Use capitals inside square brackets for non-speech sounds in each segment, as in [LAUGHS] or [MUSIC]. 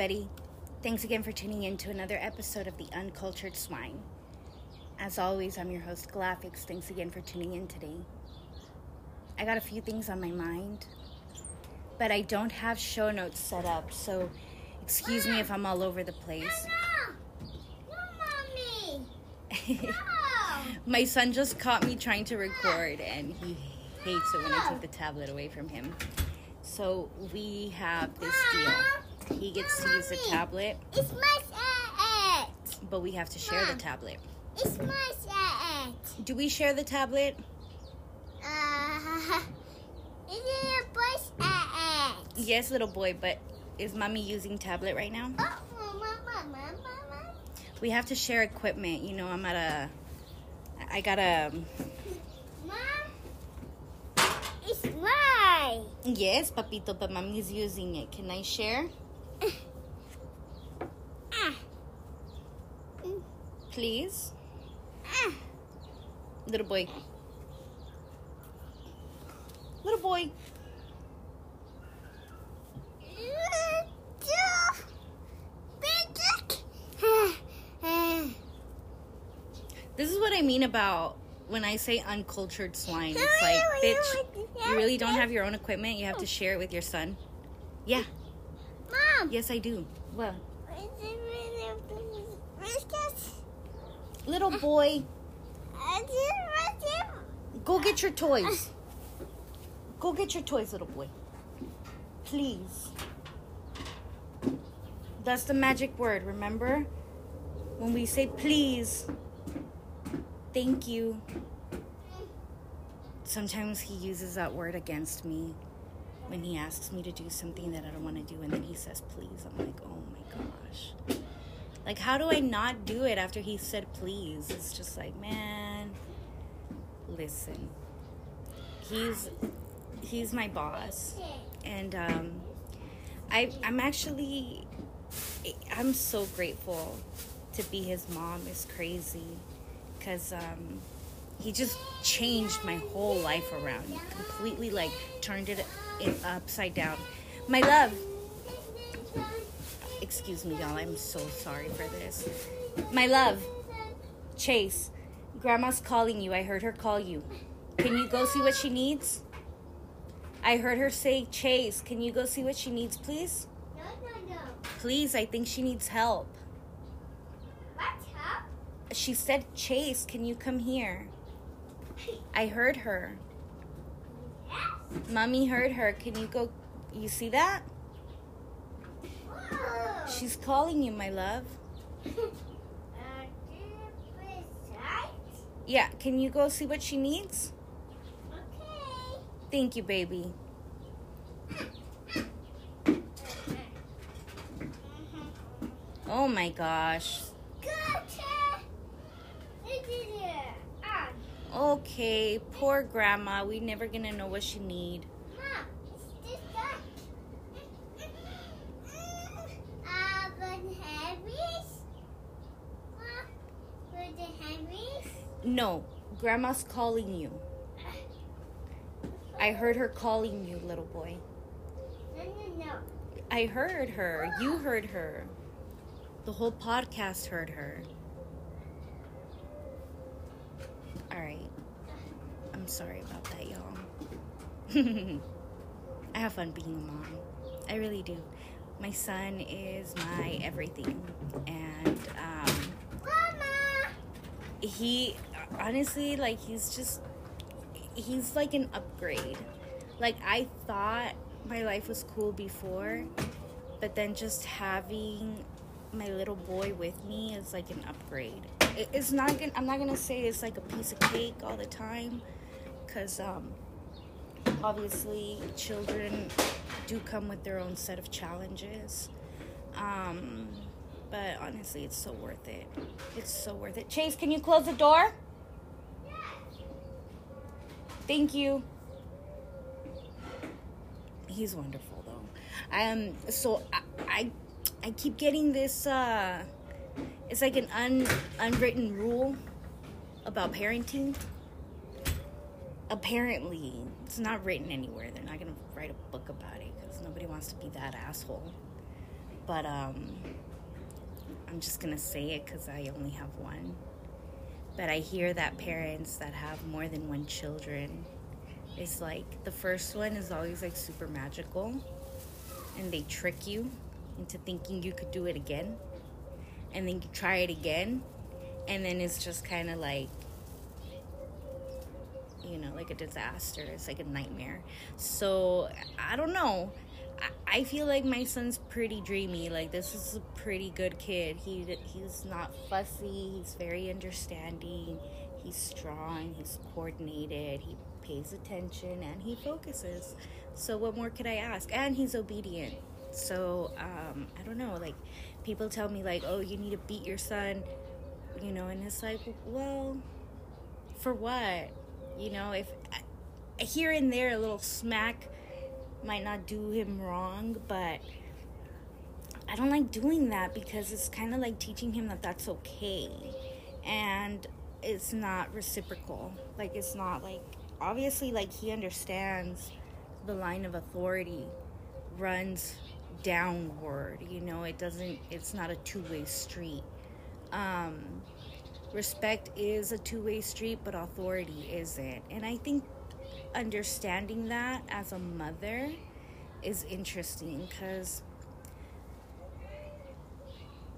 Everybody. Thanks again for tuning in to another episode of The Uncultured Swine. As always, I'm your host, Galafix. Thanks again for tuning in today. I got a few things on my mind, but I don't have show notes set up, so excuse me if I'm all over the place. No, mommy. [LAUGHS] No. My son just caught me trying to record, and he hates it when I take the tablet away from him. So we have this deal. He gets to use the tablet, It's my set. but we have to share the tablet. It's my set. Do we share the tablet? Uh, [LAUGHS] it's boy's set. Yes, little boy, but is mommy using tablet right now? Oh, mama, mama, mama. We have to share equipment. You know, I'm at a. I got a. Mom, it's mine. Yes, papito, but mommy's using it. Can I share? Ah, Please? ah. Little boy. Little boy. This is what I mean about when I say uncultured swine. It's like, bitch, you really don't have your own equipment. You have to share it with your son. Yeah. Mom. Yes, I do. What? Little boy, go get your toys. Go get your toys, little boy. Please. That's the magic word, remember? When we say please, thank you. Sometimes he uses that word against me when he asks me to do something that I don't want to do and then he says please. I'm like, oh my gosh. Like, how do I not do it after he said please? It's just like, man, listen. He's he's my boss, and um, I I'm actually I'm so grateful to be his mom. It's crazy, cause um, he just changed my whole life around. He completely like turned it in upside down. My love, excuse me, y'all. I'm so sorry for this. My love, Chase, Grandma's calling you. I heard her call you. Can you go see what she needs? I heard her say, Chase, can you go see what she needs, please? No, no, no. Please, I think she needs help. What's up? She said, Chase, can you come here? I heard her. Yes. Mommy heard her. Can you go? You see that? She's calling you, my love. Yeah, can you go see what she needs? Okay. Thank you, baby. Oh my gosh. Gotcha. It is it. Ah, Okay, poor grandma. We never gonna know what she need. Mom, it's this duck. Uh, but Harry's? Mom, for the Harry's? No, grandma's calling you. I heard her calling you, little boy. No, no, no. I heard her. You heard her. The whole podcast heard her. All right. I'm sorry about that, y'all. [LAUGHS] I have fun being a mom. I really do. My son is my everything. And um, Mama! he, honestly, like, he's just, he's like an upgrade. Like, I thought my life was cool before, but then just having my little boy with me is like an upgrade. It, it's not gonna, I'm not gonna say it's like a piece of cake all the time, because um, obviously children do come with their own set of challenges. Um, but honestly, it's so worth it. It's so worth it. Chase, can you close the door? Thank you. He's wonderful though. Um so I, I I keep getting this uh it's like an un, unwritten rule about parenting. Apparently, it's not written anywhere. They're not to write a book about it cuz nobody wants to be that asshole. But um, I'm just gonna say it because I only have one. But I hear that parents that have more than one children is like the first one is always like super magical and they trick you into thinking you could do it again and then you try it again and then it's just kind of like you know like a disaster. It's like a nightmare. So i don't know I, feel like my son's pretty dreamy. Like this is a pretty good kid. He he's not fussy. He's very understanding. He's strong. He's coordinated. He pays attention and he focuses. So what more could i ask? And he's obedient. So um, i don't know. Like people tell me like oh you need to beat your son you know and it's like well for what? You know if here and there a little smack might not do him wrong but i don't like doing that because it's kind of like teaching him that that's okay. And it's not reciprocal. Like it's not like obviously like he understands the line of authority runs downward you know? It doesn't it's not a two-way street. Um respect is a two-way street but authority isn't. And i think understanding that as a mother is interesting because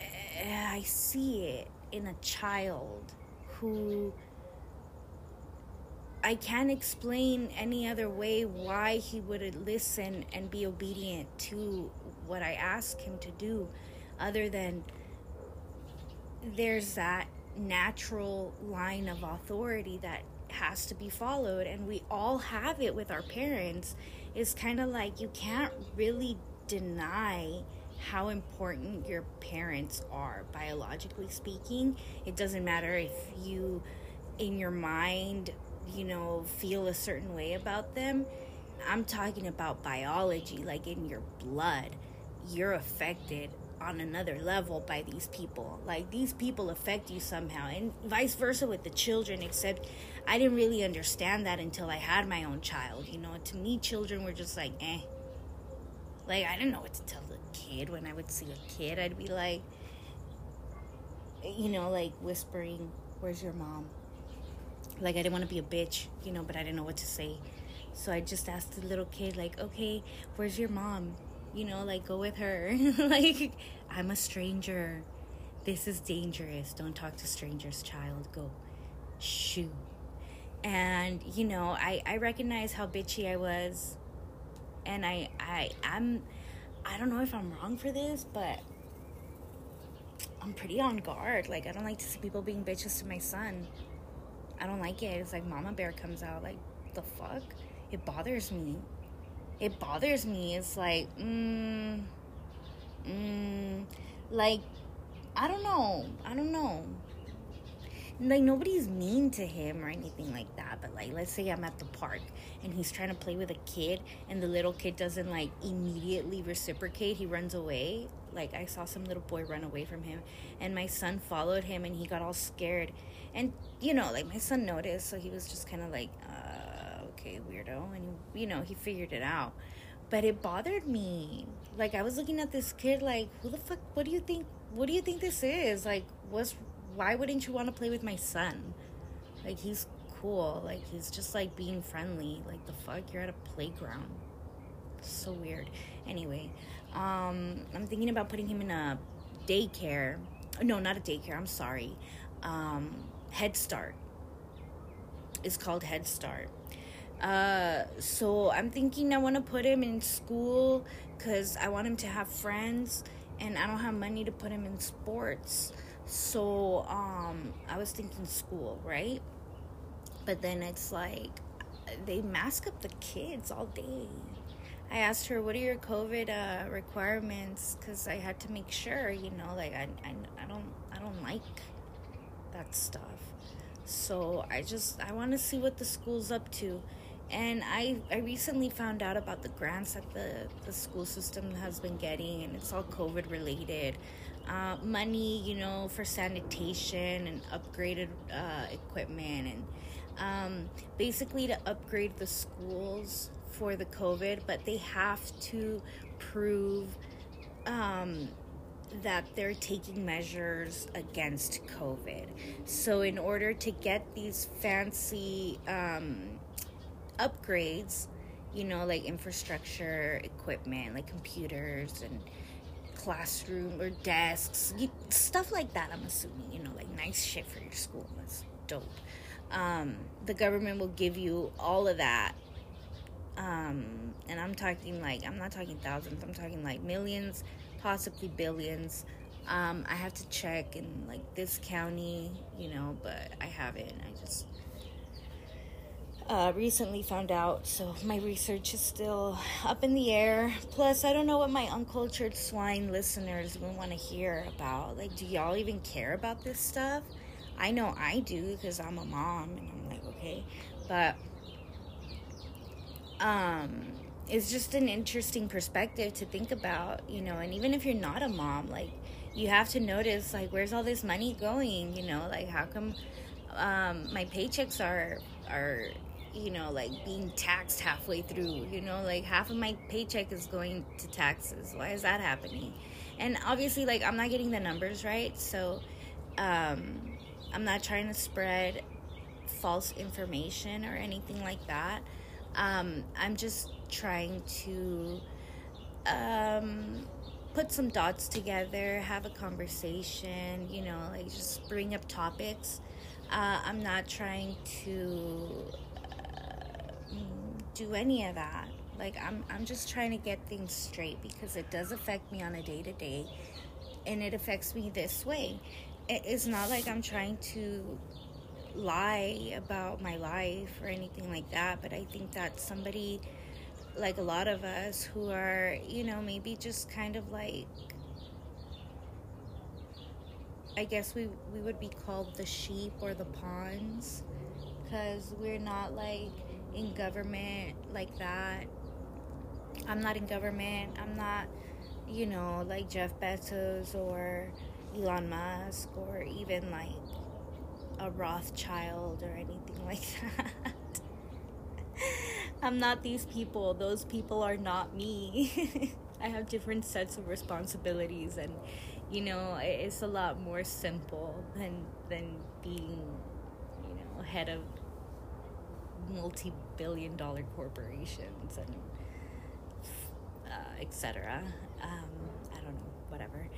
eh, i see it in a child who I can't explain any other way why he would listen and be obedient to what I ask him to do, other than there's that natural line of authority that has to be followed, and we all have it with our parents. It's kind of like you can't really deny how important your parents are, biologically speaking. It doesn't matter if you, in your mind, you know, feel a certain way about them. I'm talking about biology, like in your blood. You're affected on another level by these people. Like these people affect you somehow, and vice versa with the children, except I didn't really understand that until I had my own child. You know, to me, children were just like, eh. Like, I didn't know what to tell the kid when I would see a kid. I'd be like, you know, like whispering, Where's your mom? like I didn't want to be a bitch, you know, but I didn't know what to say. So I just asked the little kid, like, okay, where's your mom? You know, like, go with her. [LAUGHS] like, I'm a stranger. This is dangerous. Don't talk to strangers, child. Go. Shoo. And, you know, I, I recognize how bitchy I was. And I, I, I'm, I don't know if I'm wrong for this, but I'm pretty on guard. Like, I don't like to see people being bitches to my son. I don't like it. It's like Mama Bear comes out. Like, the fuck? It bothers me. It bothers me. It's like, mm, mm, like, I don't know. I don't know. Like, nobody's mean to him or anything like that. But, like, let's say I'm at the park and he's trying to play with a kid and the little kid doesn't, like, immediately reciprocate. He runs away. Like, I saw some little boy run away from him and my son followed him and he got all scared and you know like my son noticed so he was just kind of like uh, okay weirdo and you know he figured it out. But it bothered me. Like i was looking at this kid like who the fuck what do you think what do you think this is? Like what's why wouldn't you want to play with my son? Like he's cool. Like he's just like being friendly. Like the fuck you're at a playground. So weird. Anyway um i'm thinking about putting him in a daycare. No not a daycare i'm sorry. Um Head Start. It's called Head Start. Uh, so I'm thinking I want to put him in school because I want him to have friends, and I don't have money to put him in sports. So um, I was thinking school, right? But then it's like they mask up the kids all day. I asked her, "What are your COVID uh, requirements?" Because I had to make sure, you know, like I, I, I don't, I don't like that stuff. So I just I want to see what the school's up to. And I, I recently found out about the grants that the, the school system has been getting, and it's all COVID related. Uh, money, you know, for sanitation and upgraded uh, equipment, and um, basically to upgrade the schools for the COVID, but they have to prove um, that they're taking measures against COVID. So, in order to get these fancy um, upgrades, you know, like infrastructure, equipment, like computers and classroom or desks, stuff like that, I'm assuming, you know, like nice shit for your school. That's dope. Um, the government will give you all of that um, and I'm talking like I'm not talking thousands. I'm talking like millions, possibly billions. Um, I have to check in like this county, you know, but I haven't. I just uh, recently found out, so my research is still up in the air. Plus, I don't know what my uncultured swine listeners even want to hear about. Like, do y'all even care about this stuff? I know I do because I'm a mom, and I'm like, okay, but um, it's just an interesting perspective to think about, you know, and even if you're not a mom, like you have to notice like where's all this money going, you know, like how come um, my paychecks are are you know like being taxed halfway through, you know, like half of my paycheck is going to taxes. Why is that happening? And obviously like I'm not getting the numbers right, so um, I'm not trying to spread false information or anything like that. Um, I'm just trying to um, put some dots together, have a conversation, you know, like just bring up topics. Uh, I'm not trying to do any of that. Like I'm, I'm just trying to get things straight because it does affect me on a day to day, and it affects me this way. It's not like I'm trying to lie about my life or anything like that, but I think that somebody like a lot of us who are, you know, maybe just kind of like I guess we we would be called the sheep or the pawns cuz we're not like in government like that. I'm not in government. I'm not, you know, like Jeff Bezos or Elon Musk or even like a Rothschild or anything [LAUGHS] like that. [LAUGHS] I'm not these people. Those people are not me. [LAUGHS] I have different sets of responsibilities and you know, it's a lot more simple than than being, you know, head of multi-billion dollar corporations and uh, etc. Um, I don't know, whatever.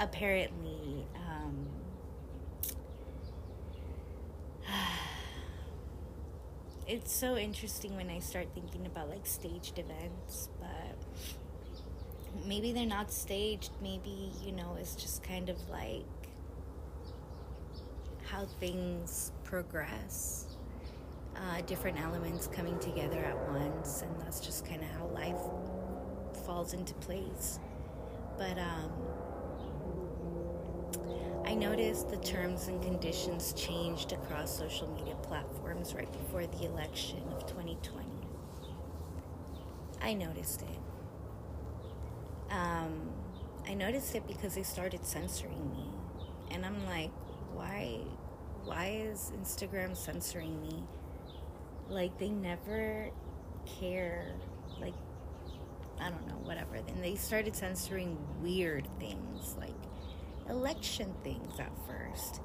apparently um, [SIGHS] it's so interesting when I start thinking about like staged events, but maybe they're not staged. Maybe, you know, it's just kind of like how things progress. Uh, different elements coming together at once, and that's just kind of how life falls into place. But, um, I noticed the terms and conditions changed across social media platforms right before the election of 2020. I noticed it. Um, I noticed it because they started censoring me. And I'm like, why why is Instagram censoring me? Like they never care. Like I don't know, whatever. Then they started censoring weird things like election things at first.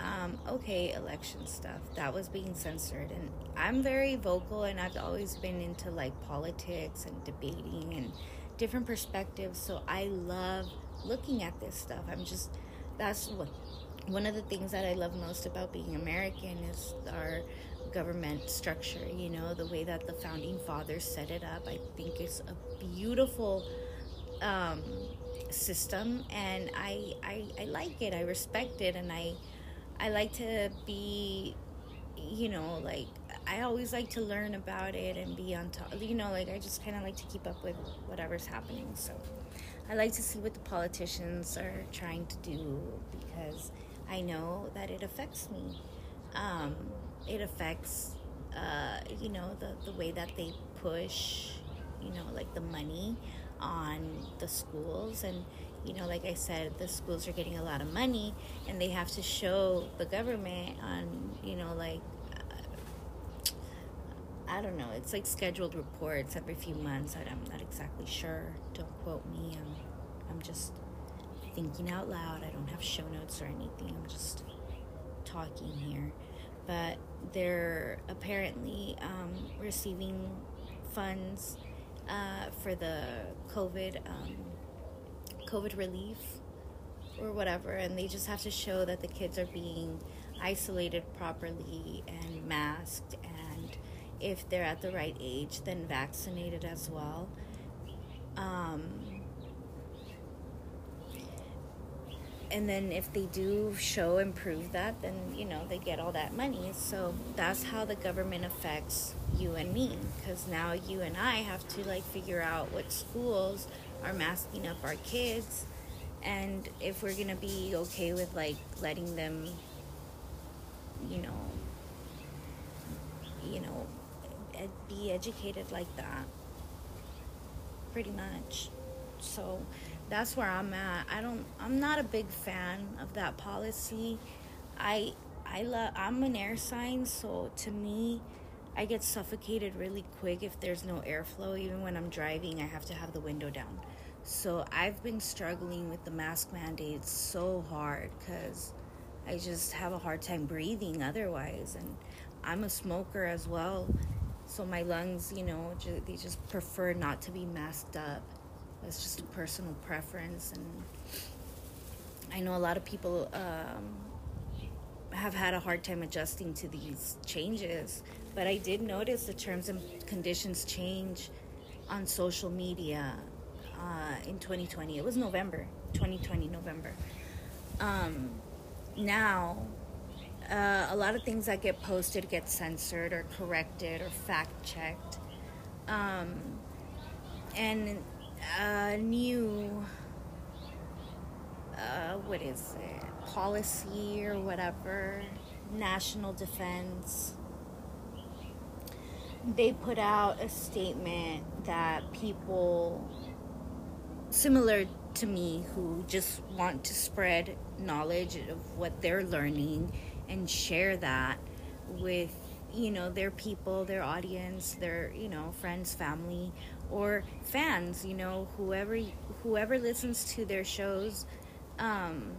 Um, okay, election stuff that was being censored, and I'm very vocal, and I've always been into like politics and debating and different perspectives. So I love looking at this stuff. I'm just that's what one of the things that I love most about being American is our government structure. You know, the way that the founding fathers set it up. I think it's a beautiful um, system and I, I I like it. I respect it and I I like to be you know, like I always like to learn about it and be on top. You know, like I just kind of like to keep up with whatever's happening. So I like to see what the politicians are trying to do because I know that it affects me. Um, it affects, uh, you know, the, the way that they push, you know, like the money on the schools and you know like i said the schools are getting a lot of money and they have to show the government on you know like uh, i don't know. It's like scheduled reports every few months. I'm not exactly sure. Don't quote me. I'm, I'm just thinking out loud. I don't have show notes or anything. I'm just talking here. But they're apparently um, receiving funds uh, for the COVID um, COVID relief or whatever, and they just have to show that the kids are being isolated properly and masked, and if they're at the right age, then vaccinated as well. Um, and then if they do show and prove that then you know they get all that money. So that's how the government affects you and me because now you and i have to like figure out what schools are masking up our kids. And if we're gonna be okay with like letting them you know you know ed- be educated like that pretty much. So that's where I'm at. I don't I'm not a big fan of that policy. I I love I'm an air sign, so to me I get suffocated really quick if there's no airflow. Even when I'm driving, I have to have the window down. So I've been struggling with the mask mandates so hard cuz I just have a hard time breathing otherwise and I'm a smoker as well. So my lungs, you know, they just prefer not to be masked up it's just a personal preference, and I know a lot of people um, have had a hard time adjusting to these changes. But I did notice the terms and conditions change on social media uh, in 2020. It was November, 2020, November. Um, now, uh, a lot of things that get posted get censored or corrected or fact checked. Um, and a new uh, what is it? Policy or whatever. National defense. They put out a statement that people similar to me who just want to spread knowledge of what they're learning and share that with you know their people their audience their you know friends family or fans you know whoever whoever listens to their shows um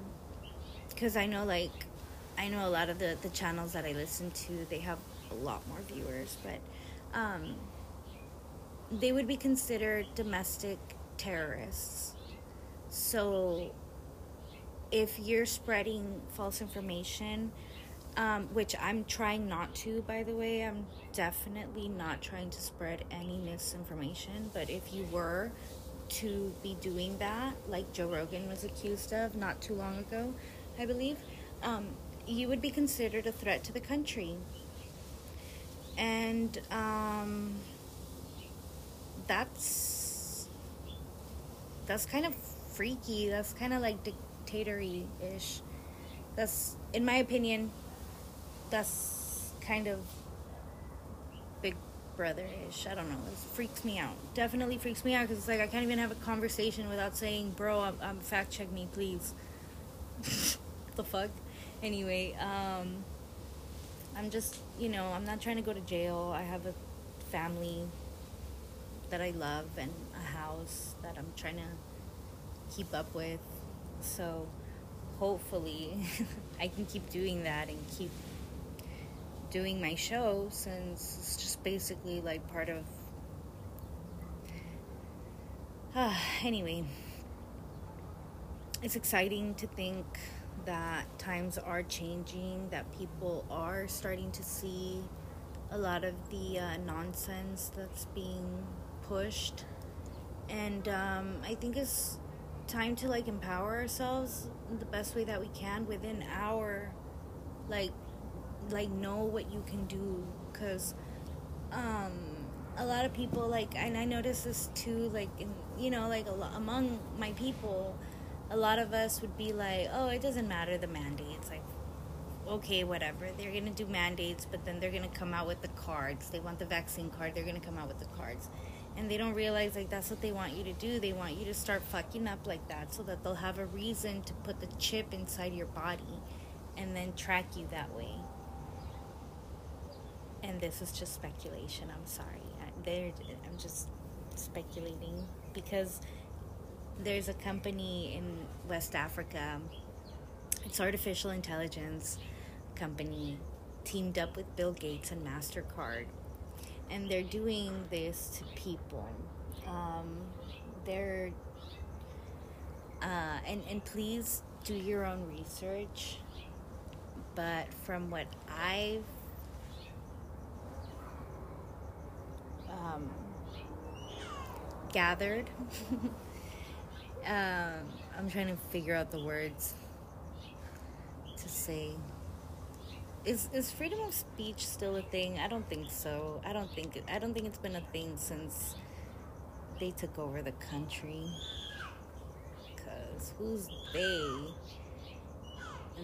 because i know like i know a lot of the the channels that i listen to they have a lot more viewers but um they would be considered domestic terrorists. So if you're spreading false information um, which I'm trying not to, by the way. I'm definitely not trying to spread any misinformation. But if you were to be doing that, like Joe Rogan was accused of not too long ago, I believe, um, you would be considered a threat to the country. And um, that's that's kind of freaky. That's kind of like dictatory ish. That's, in my opinion, that's kind of big brother-ish. I don't know. It freaks me out. Definitely freaks me out because it's like I can't even have a conversation without saying, "Bro, I'm, I'm fact check me, please." [LAUGHS] the fuck. Anyway, um, I'm just you know I'm not trying to go to jail. I have a family that I love and a house that I'm trying to keep up with. So hopefully [LAUGHS] I can keep doing that and keep doing my show since it's just basically like part of. Uh, [SIGHS] anyway, it's exciting to think that times are changing, that people are starting to see a lot of the uh, nonsense that's being pushed. And um, I think it's time to like empower ourselves the best way that we can within our like like know what you can do because um a lot of people like and i notice this too like in, you know like lot, among my people a lot of us would be like oh it doesn't matter the mandates like okay whatever they're gonna do mandates but then they're gonna come out with the cards they want the vaccine card they're gonna come out with the cards and they don't realize like that's what they want you to do they want you to start fucking up like that so that they'll have a reason to put the chip inside your body and then track you that way and this is just speculation. I'm sorry. I, I'm just speculating because there's a company in West Africa. It's artificial intelligence company teamed up with Bill Gates and Mastercard, and they're doing this to people. Um, they're uh, and and please do your own research. But from what I've um, gathered. [LAUGHS] um, I'm trying to figure out the words to say. Is is freedom of speech still a thing? I don't think so. I don't think I don't think it's been a thing since they took over the country. Cause who's they?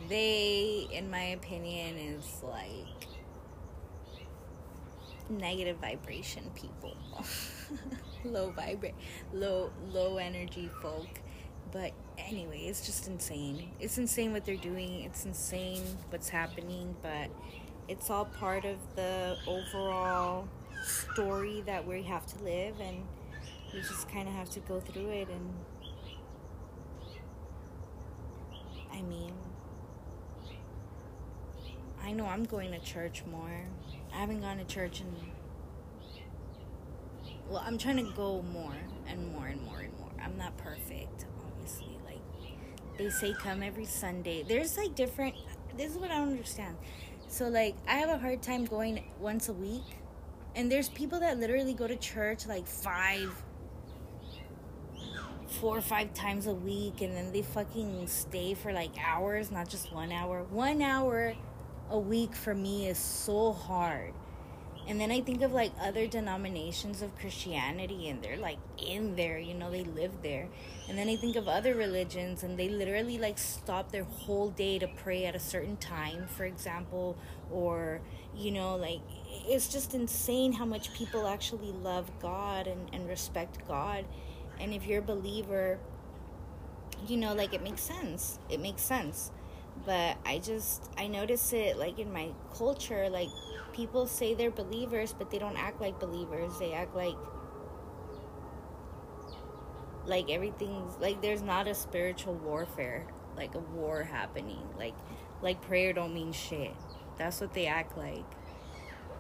They, in my opinion, is like negative vibration people. [LAUGHS] low vibrate low low energy folk. But anyway it's just insane. It's insane what they're doing. It's insane what's happening but it's all part of the overall story that we have to live and we just kind of have to go through it and i mean i know i'm going to church more i haven't gone to church in well, I'm trying to go more and more and more and more. I'm not perfect, obviously. Like they say, come every Sunday. There's like different. This is what I don't understand. So like, I have a hard time going once a week, and there's people that literally go to church like five, four or five times a week, and then they fucking stay for like hours, not just one hour. One hour a week for me is so hard and then I think of like other denominations of Christianity and they're like in there, you know, they live there. And then I think of other religions and they literally like stop their whole day to pray at a certain time, for example, or, you know, like it's just insane how much people actually love God and, and respect God. And if you're a believer, you know, like it makes sense. It makes sense. But I just, I notice it like in my culture, like people say they're believers, but they don't act like believers. They act like like everything's like there's not a spiritual warfare, like a war happening. Like like prayer don't mean shit. That's what they act like.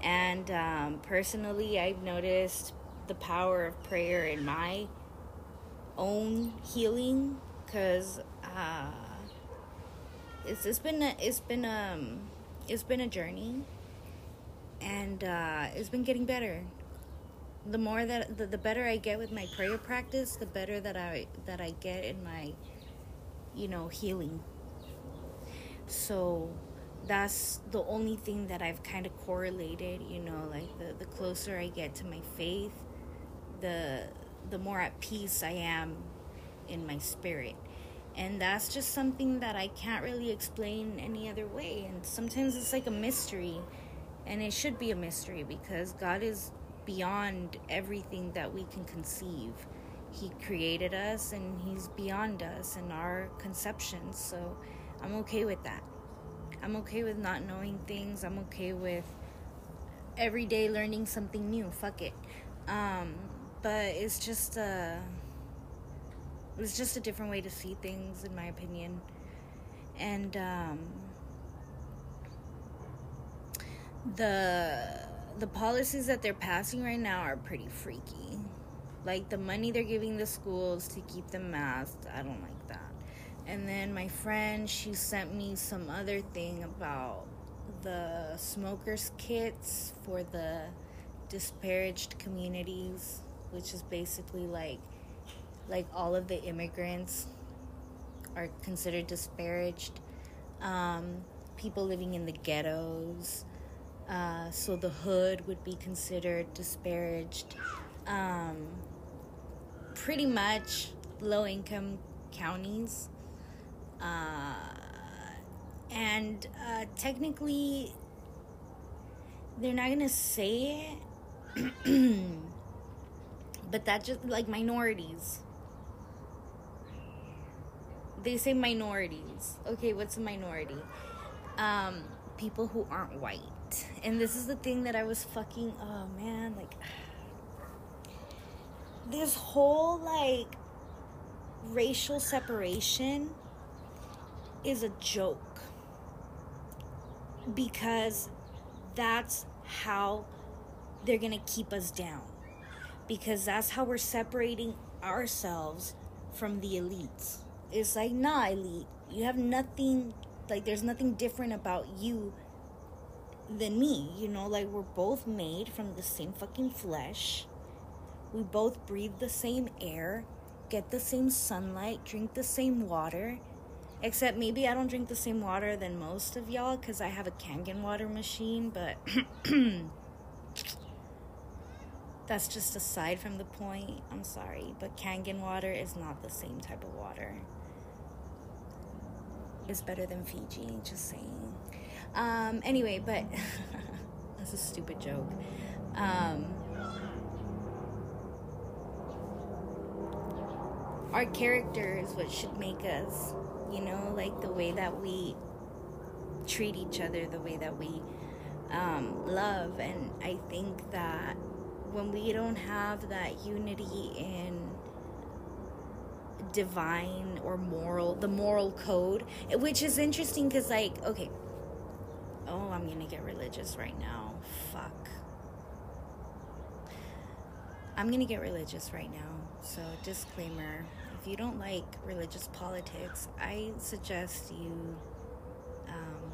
And um, personally, I've noticed the power of prayer in my own healing because uh, it's it's been a, it's been um it's been a journey and uh, it's been getting better. The more that the, the better I get with my prayer practice, the better that I that I get in my, you know, healing. So that's the only thing that I've kind of correlated, you know, like the, the closer I get to my faith, the the more at peace I am in my spirit. And that's just something that I can't really explain any other way. And sometimes it's like a mystery and it should be a mystery because God is beyond everything that we can conceive. He created us and He's beyond us and our conceptions. So I'm okay with that. I'm okay with not knowing things. I'm okay with every day learning something new. Fuck it. Um, but it's just a, it's just a different way to see things, in my opinion. And um, the the policies that they're passing right now are pretty freaky. Like the money they're giving the schools to keep them masked, I don't like that. And then my friend, she sent me some other thing about the smokers kits for the disparaged communities, which is basically like like all of the immigrants are considered disparaged. Um, people living in the ghettos, uh, so the hood would be considered disparaged. Um, pretty much low income counties. Uh, and uh, technically, they're not going to say it, [CLEARS THROAT] but that just like minorities. They say minorities. Okay, what's a minority? Um, people who aren't white and this is the thing that I was fucking, oh man, like, [SIGHS] this whole like racial separation is a joke because that's how they're gonna keep us down because that's how we're separating ourselves from the elites it's like nah elite you have nothing like there's nothing different about you than me you know? Like we're both made from the same fucking flesh. We both breathe the same air get the same sunlight drink the same water. Except maybe i don't drink the same water than most of y'all because i have a kangen water machine but [CLEARS THROAT] that's just aside from the point. I'm sorry but kangen water is not the same type of water is better than Fiji. Just saying. Um, anyway, but [LAUGHS] that's a stupid joke. Um, our character is what should make us, you know, like the way that we treat each other, the way that we um, love. And I think that when we don't have that unity in divine or moral, the moral code, which is interesting because, like, okay, oh, I'm gonna get religious right now. Fuck. I'm gonna get religious right now. So, disclaimer if you don't like religious politics, I suggest you. Um,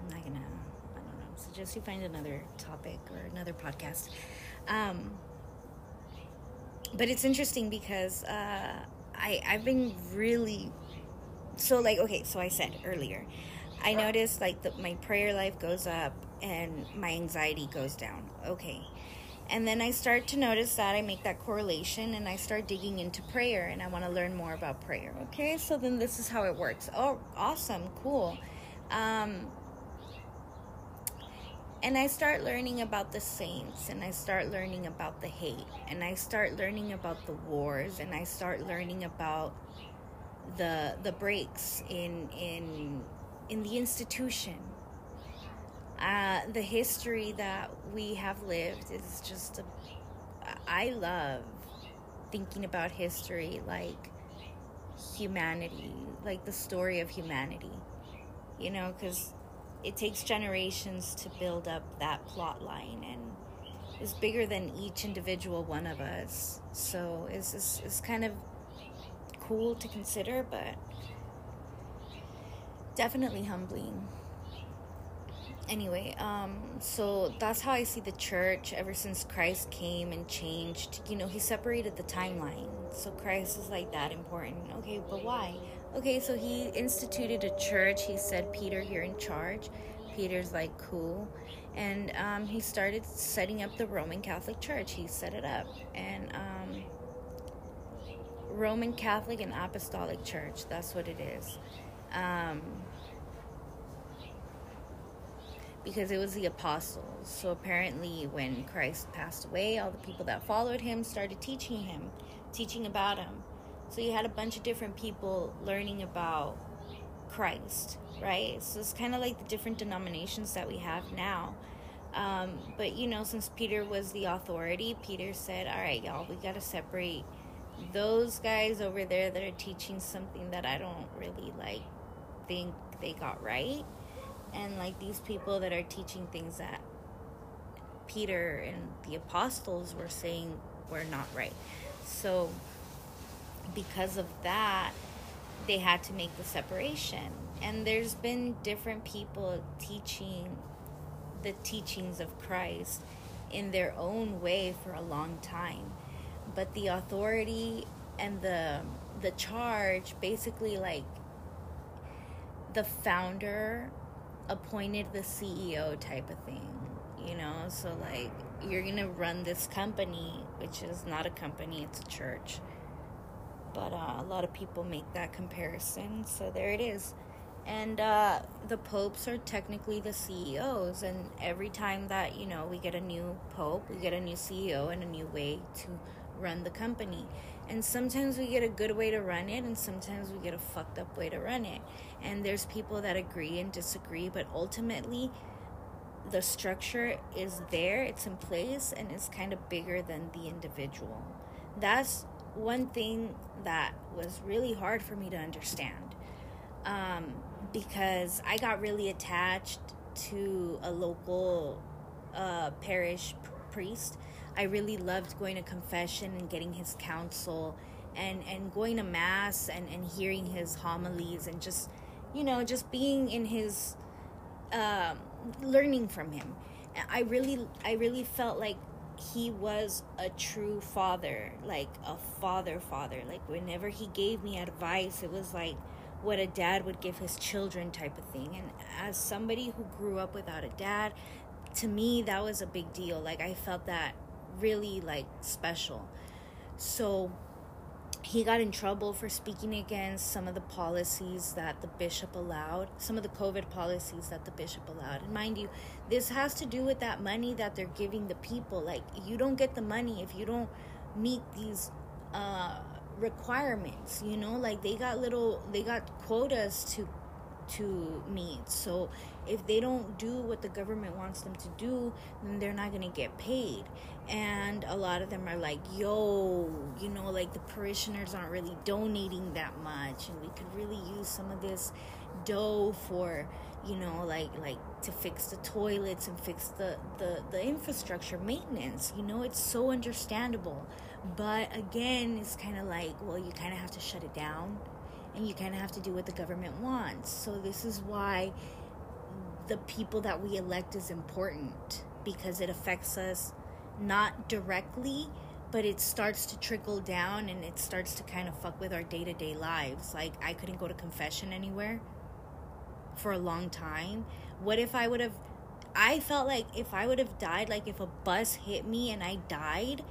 I'm not gonna, I don't know, suggest you find another topic or another podcast. Um, but it's interesting because uh, I I've been really so like okay so I said earlier I noticed like the, my prayer life goes up and my anxiety goes down. Okay. And then I start to notice that I make that correlation and I start digging into prayer and I want to learn more about prayer. Okay so then this is how it works. Oh awesome cool. Um, and I start learning about the saints and I start learning about the hate and I start learning about the wars and I start learning about the the breaks in in in the institution. Uh, the history that we have lived is just a, I love thinking about history like humanity like the story of humanity you know because it takes generations to build up that plot line and is bigger than each individual one of us. So it's, it's, it's kind of cool to consider, but definitely humbling. Anyway, um, so that's how I see the church ever since Christ came and changed. You know, he separated the timeline. So Christ is like that important. Okay, but why? Okay, so he instituted a church. He said, Peter, you're in charge. Peter's like, cool. And um, he started setting up the Roman Catholic Church. He set it up. And um, Roman Catholic and Apostolic Church, that's what it is. Um, because it was the apostles. So apparently, when Christ passed away, all the people that followed him started teaching him, teaching about him. So you had a bunch of different people learning about Christ, right? So it's kind of like the different denominations that we have now. Um, but you know, since Peter was the authority, Peter said, All right, y'all, we got to separate those guys over there that are teaching something that I don't really like think they got right. And like these people that are teaching things that Peter and the apostles were saying were not right. So because of that, they had to make the separation. And there's been different people teaching the teachings of Christ in their own way for a long time. But the authority and the the charge basically like the founder appointed the CEO type of thing, you know? So like you're going to run this company, which is not a company, it's a church but uh, a lot of people make that comparison. So there it is. And uh, the popes are technically the CEOs, and every time that you know we get a new pope, we get a new CEO and a new way to run the company. And sometimes we get a good way to run it, and sometimes we get a fucked up way to run it. And there's people that agree and disagree, but ultimately, the structure is there, it's in place, and it's kind of bigger than the individual. That's one thing that was really hard for me to understand um, because I got really attached to a local uh, parish priest. I really loved going to confession and getting his counsel and, and going to mass and, and hearing his homilies and just, you know, just being in his, um, learning from him. I really, I really felt like he was a true father, like a father, father. Like whenever he gave me advice, it was like what a dad would give his children type of thing. And as somebody who grew up without a dad, to me that was a big deal like i felt that really like special so he got in trouble for speaking against some of the policies that the bishop allowed some of the covid policies that the bishop allowed. And mind you this has to do with that money that they're giving the people. Like you don't get the money if you don't meet these uh requirements you know? Like they got little they got quotas to to meet so if they don't do what the government wants them to do, then they're not going to get paid. And a lot of them are like, yo, you know, like the parishioners aren't really donating that much, and we could really use some of this dough for you know like like to fix the toilets and fix the the the infrastructure maintenance. You know it's so understandable. But again it's kind of like well you kind of have to shut it down and you kind of have to do what the government wants so this is why the people that we elect is important because it affects us not directly, but it starts to trickle down and it starts to kind of fuck with our day to day lives. Like, I couldn't go to confession anywhere for a long time. What if I would have? I felt like if I would have died, like if a bus hit me and I died,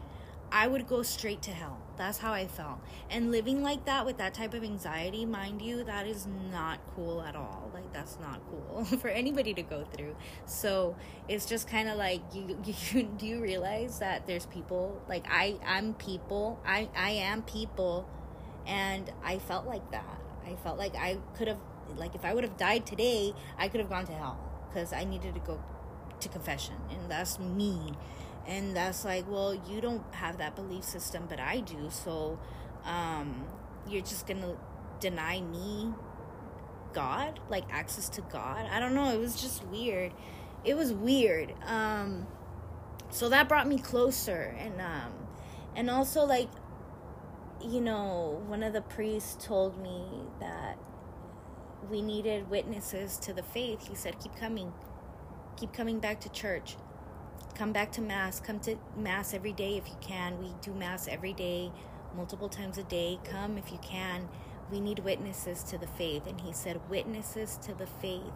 I would go straight to hell. That's how I felt. And living like that with that type of anxiety, mind you, that is not cool at all. Like that's not cool [LAUGHS] for anybody to go through. So it's just kind of like you, [LAUGHS] you do you realize that there's people like I I'm people. I I am people and I felt like that. I felt like I could have like if I would have died today, I could have gone to hell cuz I needed to go to confession and that's me and that's like well you don't have that belief system but i do. So um you're just gonna deny me god like access to god? I don't know. It was just weird. It was weird. Um so that brought me closer. And um and also like you know one of the priests told me that we needed witnesses to the faith. He said keep coming. Keep coming back to church come back to mass come to mass every day if you can. We do mass every day multiple times a day. Come if you can. We need witnesses to the faith. And he said witnesses to the faith.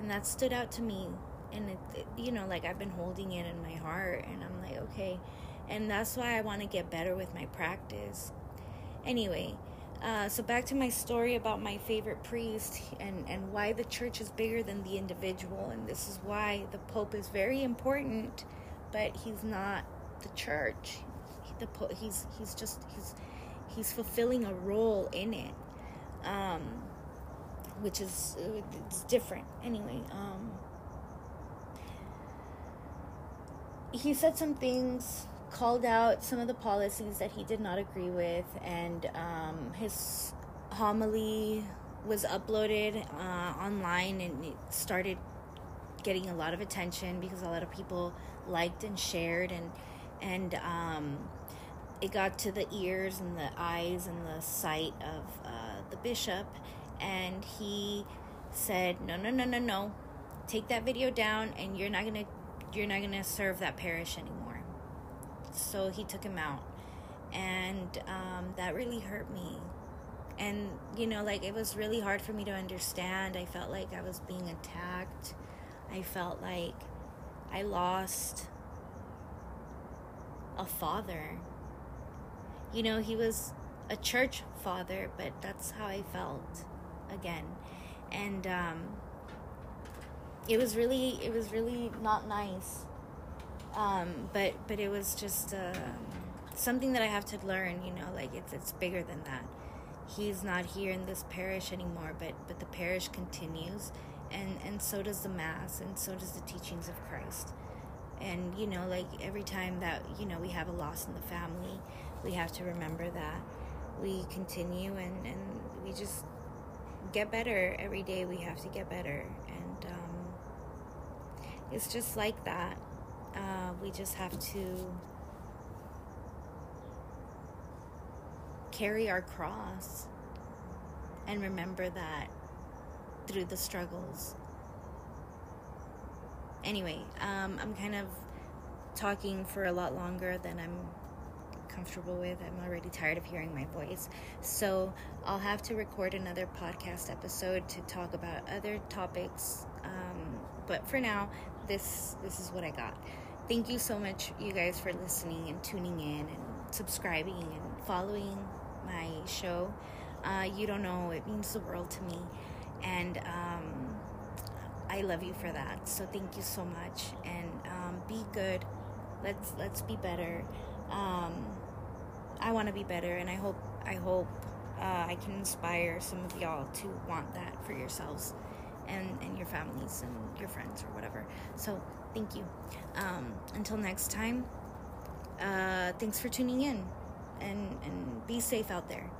And that stood out to me. And it, it, you know like i've been holding it in my heart. And i'm like okay. And that's why i want to get better with my practice. Anyway uh, so back to my story about my favorite priest and, and why the church is bigger than the individual. And this is why the pope is very important but he's not the church. The po- he's he's just he's he's fulfilling a role in it um, which is it's different. Anyway um, he said some things called out some of the policies that he did not agree with, and um, his homily was uploaded uh, online and it started getting a lot of attention because a lot of people liked and shared and and um, it got to the ears and the eyes and the sight of uh, the bishop and he said no no no no no. Take that video down and you're not gonna you're not gonna serve that parish anymore so he took him out. And um, that really hurt me. And you know like it was really hard for me to understand. I felt like i was being attacked. I felt like i lost a father. You know he was a church father but that's how i felt again. And um, it was really it was really not nice um, but but it was just uh, something that I have to learn. You know, like it's it's bigger than that. He's not here in this parish anymore, but but the parish continues, and and so does the mass and so does the teachings of christ and you know like every time that you know we have a loss in the family we have to remember that we continue and and we just get better every day we have to get better and um, it's just like that uh, we just have to carry our cross and remember that through the struggles. Anyway, um, I'm kind of talking for a lot longer than I'm comfortable with. I'm already tired of hearing my voice. So I'll have to record another podcast episode to talk about other topics. Um, but for now, this this is what I got. Thank you so much, you guys, for listening and tuning in and subscribing and following my show. Uh, you don't know, it means the world to me. And um, I love you for that. So thank you so much. And um, be good. Let's let's be better. Um, I want to be better, and I hope I hope uh, I can inspire some of y'all to want that for yourselves and and your families and your friends or whatever. So thank you. Um, until next time. Uh, thanks for tuning in, and and be safe out there.